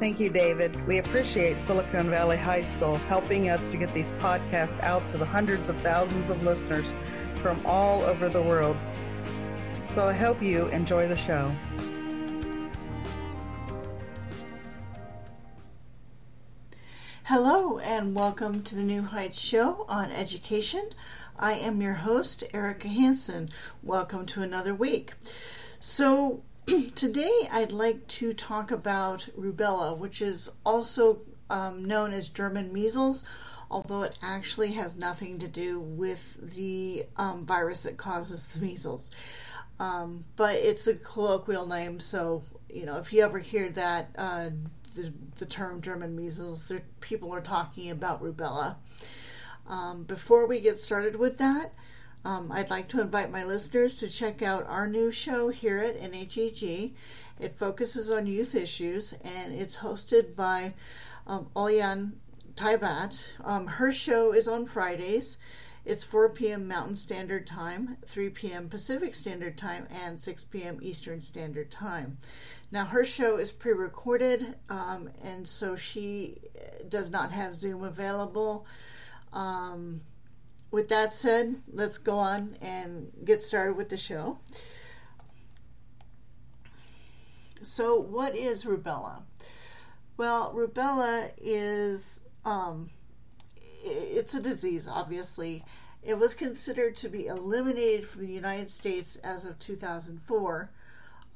Thank you, David. We appreciate Silicon Valley High School helping us to get these podcasts out to the hundreds of thousands of listeners from all over the world. So I hope you enjoy the show. Hello, and welcome to the New Heights Show on Education. I am your host, Erika Hanson. Welcome to another week. So, today I'd like to talk about rubella, which is also um, known as German measles, although it actually has nothing to do with the um, virus that causes the measles. Um, but it's the colloquial name, so you know if you ever hear that uh, the, the, term German measles, people are talking about rubella. Um, before we get started with that, um, I'd like to invite my listeners to check out our new show here at NHEG. It focuses on youth issues and it's hosted by um, Olyan Taibat. Um, her show is on Fridays. It's 4 p.m. Mountain Standard Time, 3 p.m. Pacific Standard Time, and 6 p.m. Eastern Standard Time. Now, her show is pre recorded, um, and so she does not have Zoom available. Um, with that said, let's go on and get started with the show. So, what is rubella? Well, rubella is um, it's a disease. Obviously, it was considered to be eliminated from the United States as of 2004.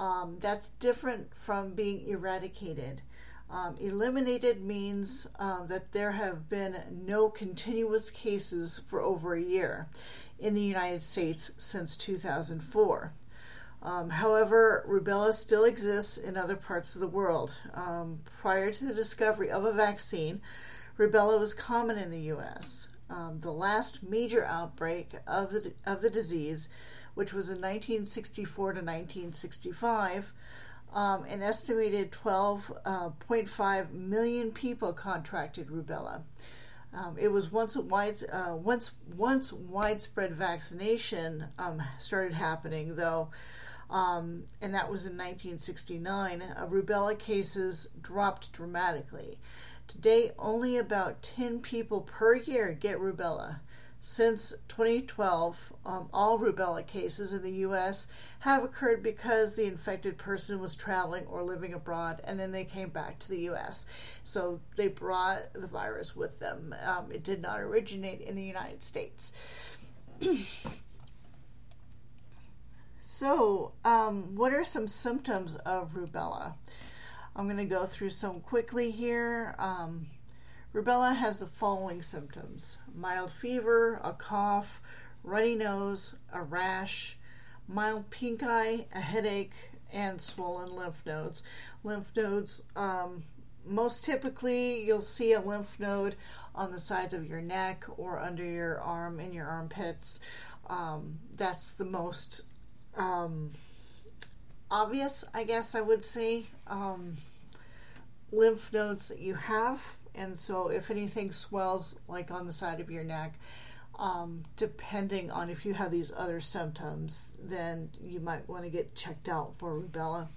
Um, that's different from being eradicated. Um, eliminated means uh, that there have been no continuous cases for over a year in the United States since 2004. Um, however, rubella still exists in other parts of the world. Um, prior to the discovery of a vaccine, rubella was common in the U.S. Um, the last major outbreak of the, of the disease, which was in 1964 to 1965, um, an estimated 12.5 uh, million people contracted rubella. Um, it was once wide, uh, once once widespread vaccination um, started happening, though, um, and that was in 1969. Uh, rubella cases dropped dramatically. Today, only about 10 people per year get rubella. Since 2012, um, all rubella cases in the U.S. have occurred because the infected person was traveling or living abroad and then they came back to the U.S. So they brought the virus with them. Um, it did not originate in the United States. so, um, what are some symptoms of rubella? I'm going to go through some quickly here. Um, Rubella has the following symptoms mild fever, a cough, runny nose, a rash, mild pink eye, a headache, and swollen lymph nodes. Lymph nodes, um, most typically, you'll see a lymph node on the sides of your neck or under your arm in your armpits. Um, that's the most um, obvious, I guess I would say, um, lymph nodes that you have and so if anything swells like on the side of your neck um, depending on if you have these other symptoms then you might want to get checked out for rubella.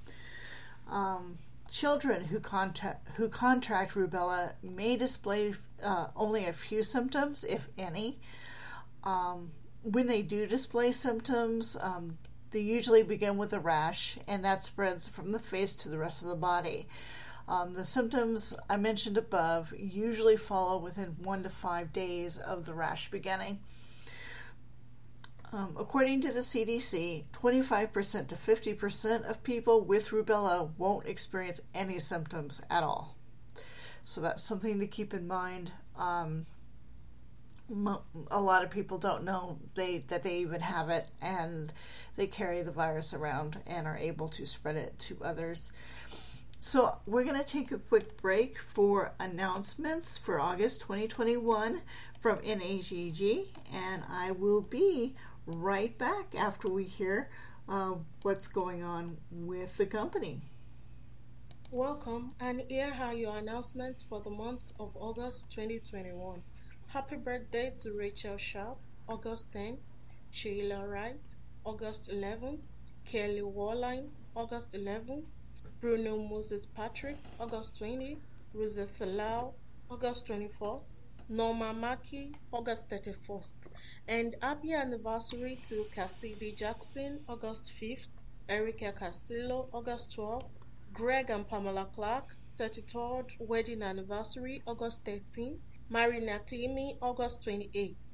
Um, children who contract who contract rubella may display uh, only a few symptoms if any. Um, when they do display symptoms um, they usually begin with a rash and that spreads from the face to the rest of the body um, the symptoms I mentioned above usually follow within one to five days of the rash beginning. Um, according to the CDC, 25% to 50% of people with rubella won't experience any symptoms at all. So that's something to keep in mind. Um, a lot of people don't know they that they even have it, and they carry the virus around and are able to spread it to others. So, we're going to take a quick break for announcements for August 2021 from NHEG, and I will be right back after we hear uh, what's going on with the company. Welcome, and here are your announcements for the month of August 2021. Happy birthday to Rachel Sharp, August 10th, Sheila Wright, August 11th, Kelly Warline, August 11th, Bruno Moses Patrick, August 20, Rosa Salau, August 24th, Norma Mackey, August 31st, and happy anniversary to Cassidy Jackson, August 5th, Erica Castillo, August 12th, Greg and Pamela Clark, 33rd wedding anniversary, August 13th, Marina Klimi, August 28th.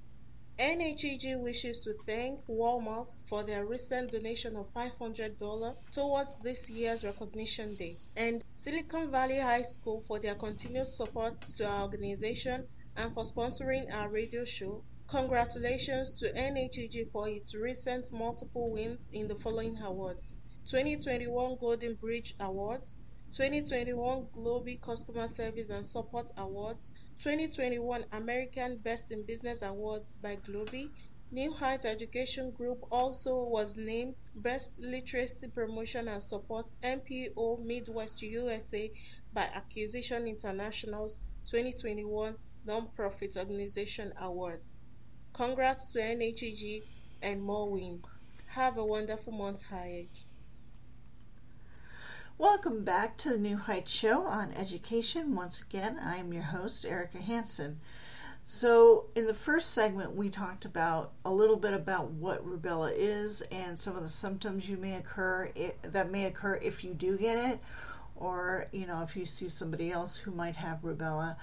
NHEG wishes to thank Walmart for their recent donation of $500 towards this year's Recognition Day and Silicon Valley High School for their continued support to our organization and for sponsoring our radio show. Congratulations to NHEG for its recent multiple wins in the following awards 2021 Golden Bridge Awards, 2021 Globee Customer Service and Support Awards, 2021 American Best in Business Awards by Globee. New Heights Education Group also was named Best Literacy Promotion and Support NPO Midwest USA by Acquisition International's 2021 Nonprofit Organization Awards. Congrats to NHEG and more wins. Have a wonderful month ahead. Welcome back to the New Heights Show on Education. Once again, I'm your host, Erika Hanson. So, in the first segment, we talked about a little bit about what rubella is and some of the symptoms you may occur that may occur if you do get it, or you know if you see somebody else who might have rubella.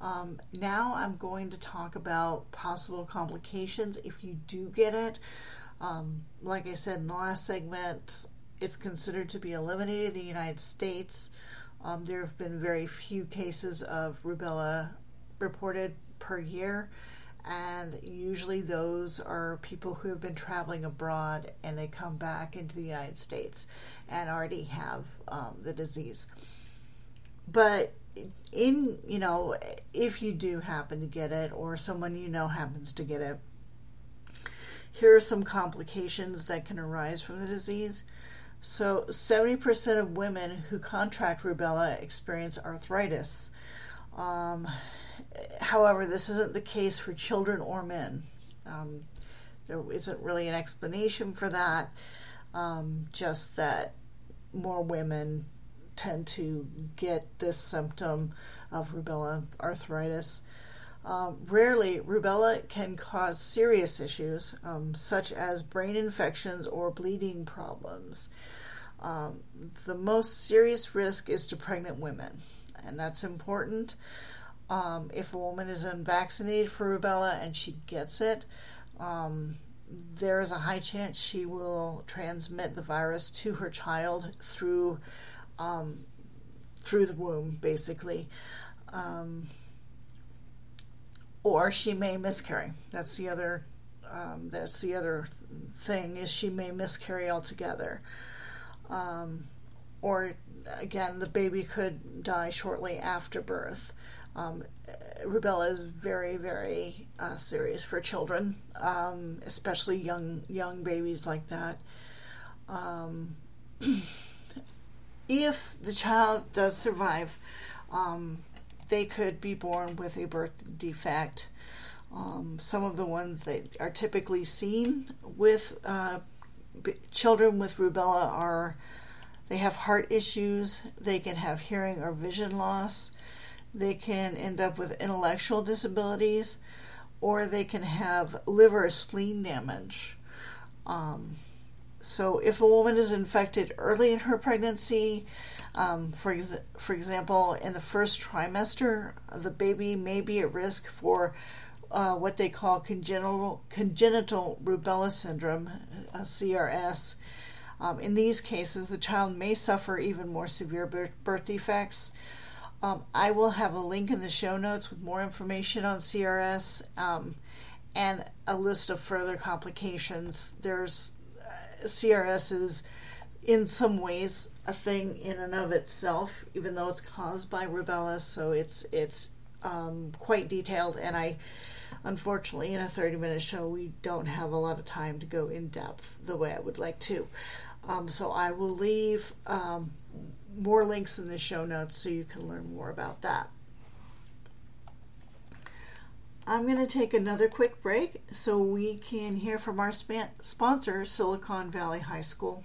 Um, now, I'm going to talk about possible complications if you do get it. Um, like I said in the last segment, it's considered to be eliminated in the United States. Um, there have been very few cases of rubella reported per year, and usually those are people who have been traveling abroad and they come back into the United States and already have um, the disease. But in you know, if you do happen to get it, or someone you know happens to get it, here are some complications that can arise from the disease. So, 70% of women who contract rubella experience arthritis. Um, however, this isn't the case for children or men. Um, there isn't really an explanation for that, um, just that more women tend to get this symptom of rubella arthritis. Um, rarely, rubella can cause serious issues um, such as brain infections or bleeding problems. Um, the most serious risk is to pregnant women, and that's important. Um, if a woman is unvaccinated for rubella and she gets it, um, there is a high chance she will transmit the virus to her child through um, through the womb, basically. Um, or she may miscarry. That's the other. Um, that's the other thing is she may miscarry altogether, um, or again the baby could die shortly after birth. Um, rubella is very very uh, serious for children, um, especially young young babies like that. Um, if the child does survive, um, they could be born with a birth defect. Um, some of the ones that are typically seen with uh, b- children with rubella are they have heart issues, they can have hearing or vision loss, they can end up with intellectual disabilities, or they can have liver or spleen damage. Um, so, if a woman is infected early in her pregnancy, um, for, ex- for example, in the first trimester, the baby may be at risk for uh, what they call congenital, congenital rubella syndrome, uh, CRS. Um, in these cases, the child may suffer even more severe birth, defects. Um, I will have a link in the show notes with more information on CRS um, and a list of further complications. There's uh, CRS is in some ways a thing in and of itself, even though it's caused by rubella. So it's it's um, quite detailed, and I unfortunately in a 30 minute show we don't have a lot of time to go in depth the way I would like to. Um, so I will leave um, more links in the show notes so you can learn more about that. I'm going to take another quick break so we can hear from our sponsor, Silicon Valley High School.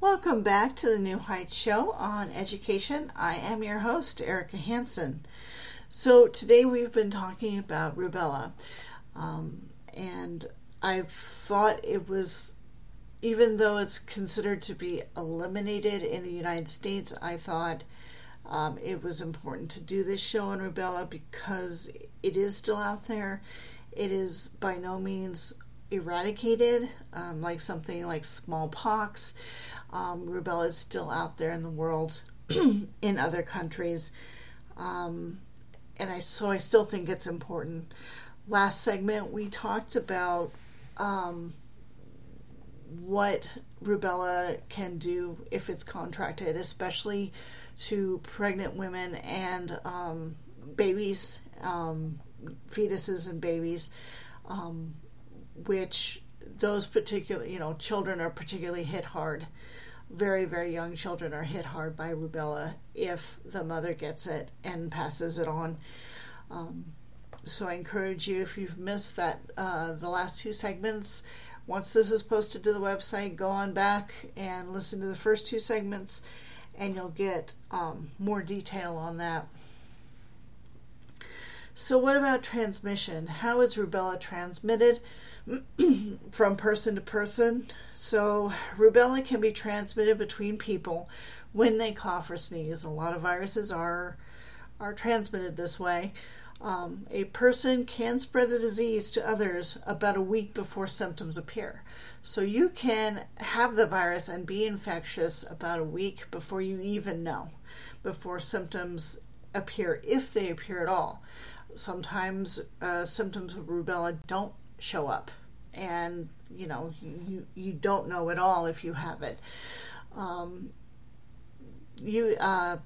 Welcome back to the New Heights Show on Education. I am your host, Erika Hanson. So, today we've been talking about rubella, um, and I thought it was, even though it's considered to be eliminated in the United States, I thought um, it was important to do this show on rubella because it is still out there it is by no means eradicated, um, like something like smallpox. Um, rubella is still out there in the world, in other countries, um, and I so I still think it's important. Last segment we talked about um, what rubella can do if it's contracted, especially to pregnant women and um, babies, um, fetuses and babies, um, which those particular, you know, children are particularly hit hard. Very, very young children are hit hard by rubella if the mother gets it and passes it on. Um, so I encourage you, if you've missed that, uh, the last two segments, once this is posted to the website, go on back and listen to the first two segments, and you'll get um, more detail on that. So, what about transmission? How is rubella transmitted from person to person? So, rubella can be transmitted between people when they cough or sneeze. A lot of viruses are are transmitted this way. Um, a person can spread the disease to others about a week before symptoms appear. So you can have the virus and be infectious about a week before you even know, before symptoms appear, if they appear at all sometimes uh, symptoms of rubella don't show up, and you know you you don't know at all if you have it. Um, you uh,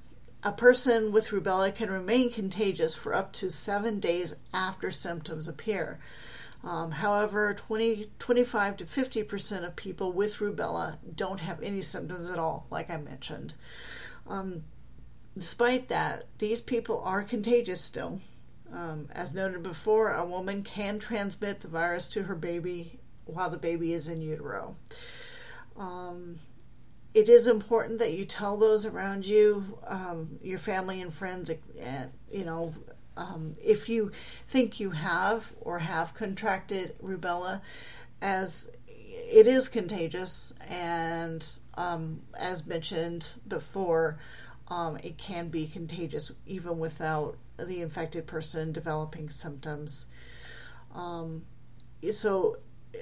a person with rubella can remain contagious for up to seven days after symptoms appear. Um, however, 20, 25 to 50 percent of people with rubella don't have any symptoms at all, like I mentioned. Um, despite that, these people are contagious still. Um, as noted before, a woman can transmit the virus to her baby while the baby is in utero. Um, it is important that you tell those around you, um, your family and friends, and you know, um, if you think you have or have contracted rubella, as it is contagious, and um, as mentioned before, um, it can be contagious even without the infected person developing symptoms. Um, so,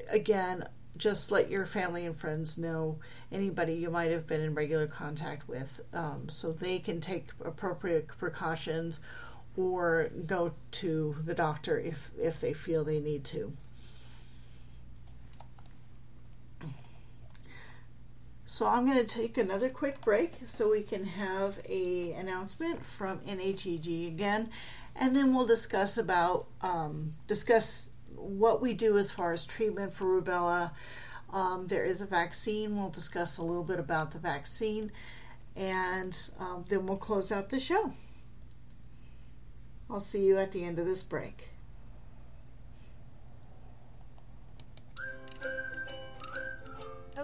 again, just let your family and friends know anybody you might have been in regular contact with um, so they can take appropriate precautions or go to the doctor if, if they feel they need to. So I'm going to take another quick break so we can have a announcement from NHEG again, and then we'll discuss about um, discuss what we do as far as treatment for rubella. Um, there is a vaccine. We'll discuss a little bit about the vaccine, and um, then we'll close out the show. I'll see you at the end of this break.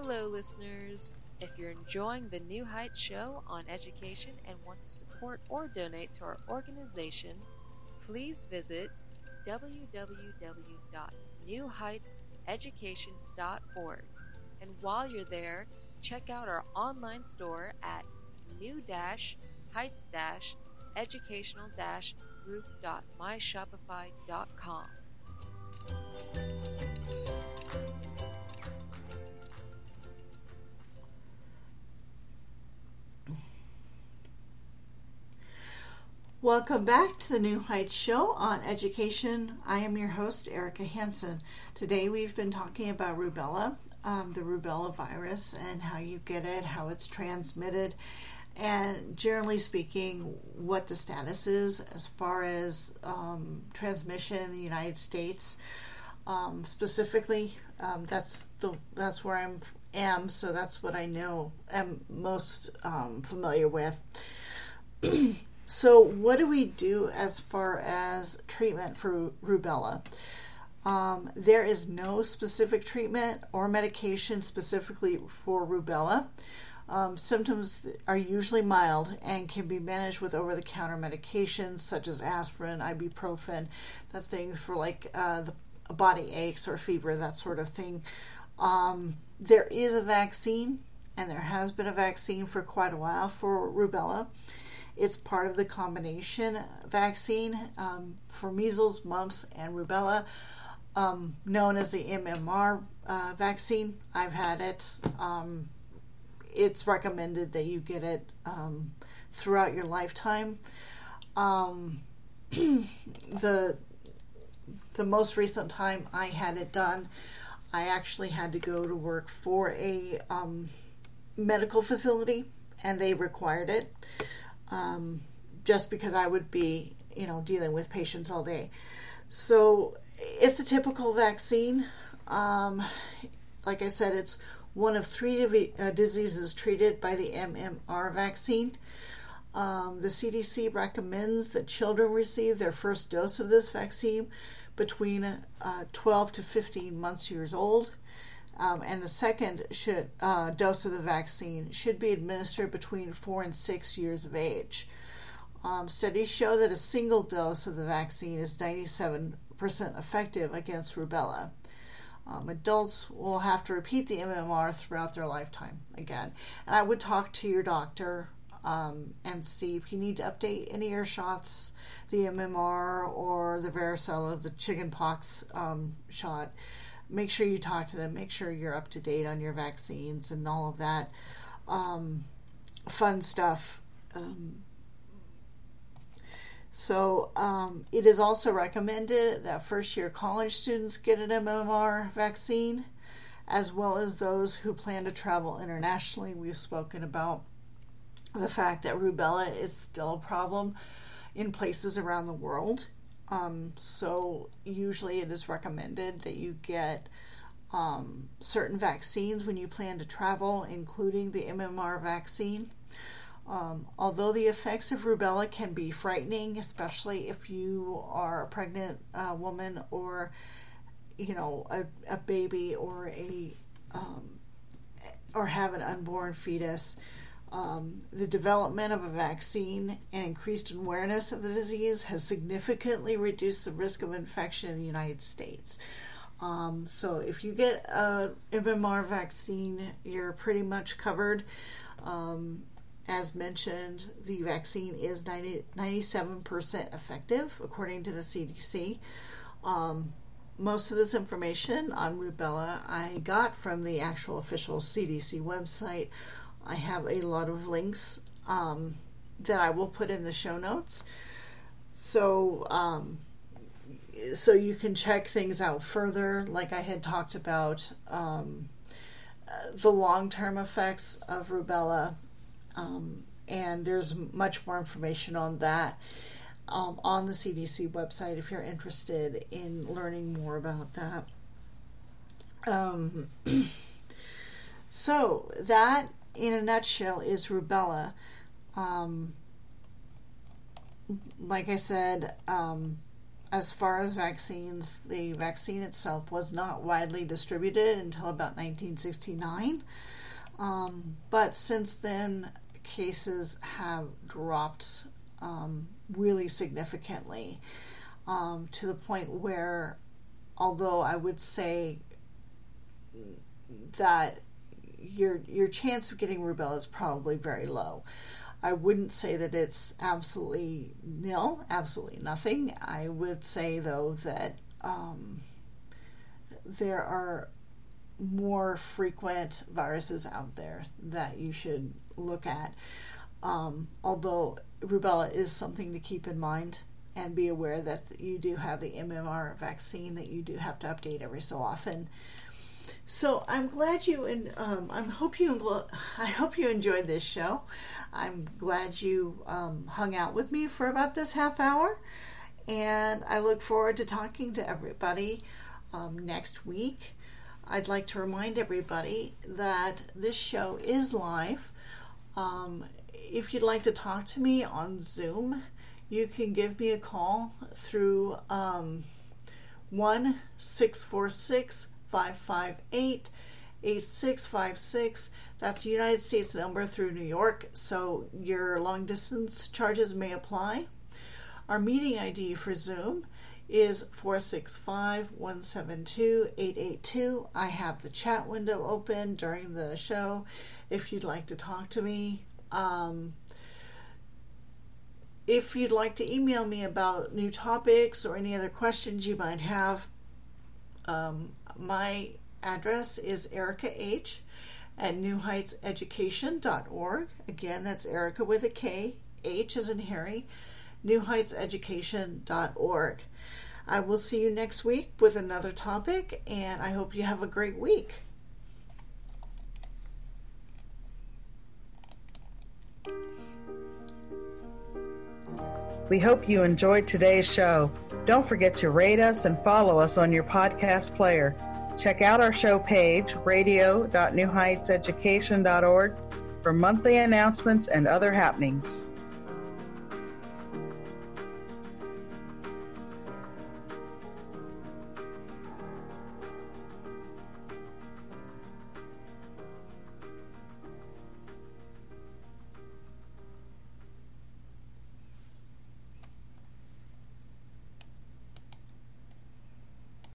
Hello, listeners. If you're enjoying the New Heights show on education and want to support or donate to our organization, please visit www.newheightseducation.org. And while you're there, check out our online store at new-heights-educational-group.myshopify.com. Welcome back to the New Heights Show on Education. I am your host, Erika Hanson. Today we've been talking about rubella, um, the rubella virus, and how you get it, how it's transmitted, and generally speaking, what the status is as far as um, transmission in the United States. Um, specifically, um, that's the that's where I'm am, so that's what I know am most um, familiar with. So, what do we do as far as treatment for rubella? Um, there is no specific treatment or medication specifically for rubella. Um, symptoms are usually mild and can be managed with over the counter medications such as aspirin, ibuprofen, that things for like uh, the body aches or fever, that sort of thing. Um, there is a vaccine, and there has been a vaccine for quite a while for rubella. It's part of the combination vaccine um, for measles, mumps, and rubella, um, known as the MMR uh, vaccine. I've had it. Um, it's recommended that you get it um, throughout your lifetime. Um, the the most recent time I had it done, I actually had to go to work for a um, medical facility, and they required it um, just because I would be, you know, dealing with patients all day. So it's a typical vaccine. Um, like I said, it's one of three uh, diseases treated by the MMR vaccine. Um, the CDC recommends that children receive their first dose of this vaccine between uh, 12 to 15 months years old. Um, and the second should, uh, dose of the vaccine should be administered between four and six years of age. Um, studies show that a single dose of the vaccine is 97% effective against rubella. Um, adults will have to repeat the MMR throughout their lifetime again. And I would talk to your doctor um, and see if you need to update any of your shots, the MMR or the varicella, the chickenpox um, shot make sure you talk to them, make sure you're up to date on your vaccines and all of that um, fun stuff. Um, so, um, it is also recommended that first year college students get an MMR vaccine, as well as those who plan to travel internationally. We've spoken about the fact that rubella is still a problem in places around the world. Um, so usually it is recommended that you get um, certain vaccines when you plan to travel, including the MMR vaccine. Um, although the effects of rubella can be frightening, especially if you are a pregnant uh, woman or you know a, a baby or a um, or have an unborn fetus, um, the development of a vaccine and increased awareness of the disease has significantly reduced the risk of infection in the United States. Um, so, if you get a MMR vaccine, you're pretty much covered. Um, as mentioned, the vaccine is 90, 97% effective, according to the CDC. Um, most of this information on rubella I got from the actual official CDC website. I have a lot of links um, that I will put in the show notes. So, um, so you can check things out further. Like I had talked about, um, the long-term effects of rubella, um, and there's much more information on that um, on the CDC website if you're interested in learning more about that. Um, so that in a nutshell, is rubella. Um, like I said, um, as far as vaccines, the vaccine itself was not widely distributed until about 1969. Um, but since then, cases have dropped um, really significantly um, to the point where, although I would say that your your chance of getting rubella is probably very low. I wouldn't say that it's absolutely nil, absolutely nothing. I would say though that um, there are more frequent viruses out there that you should look at. Um, although rubella is something to keep in mind and be aware that you do have the MMR vaccine that you do have to update every so often. So I'm glad you and um, I hope you I hope you enjoyed this show. I'm glad you um, hung out with me for about this half hour, and I look forward to talking to everybody um, next week. I'd like to remind everybody that this show is live. Um, if you'd like to talk to me on Zoom, you can give me a call through one six four six. 646 558 8656. That's United States number through New York, so your long distance charges may apply. Our meeting ID for Zoom is 465 172 882. I have the chat window open during the show if you'd like to talk to me. Um, if you'd like to email me about new topics or any other questions you might have, um, my address is Erika H at newheightseducation.org. Again, that's Erika with a K, H is in Harry, newheightseducation.org. I will see you next week with another topic, and I hope you have a great week. We hope you enjoyed today's show. Don't forget to rate us and follow us on your podcast player. Check out our show page, radio.newheightseducation.org, for monthly announcements and other happenings.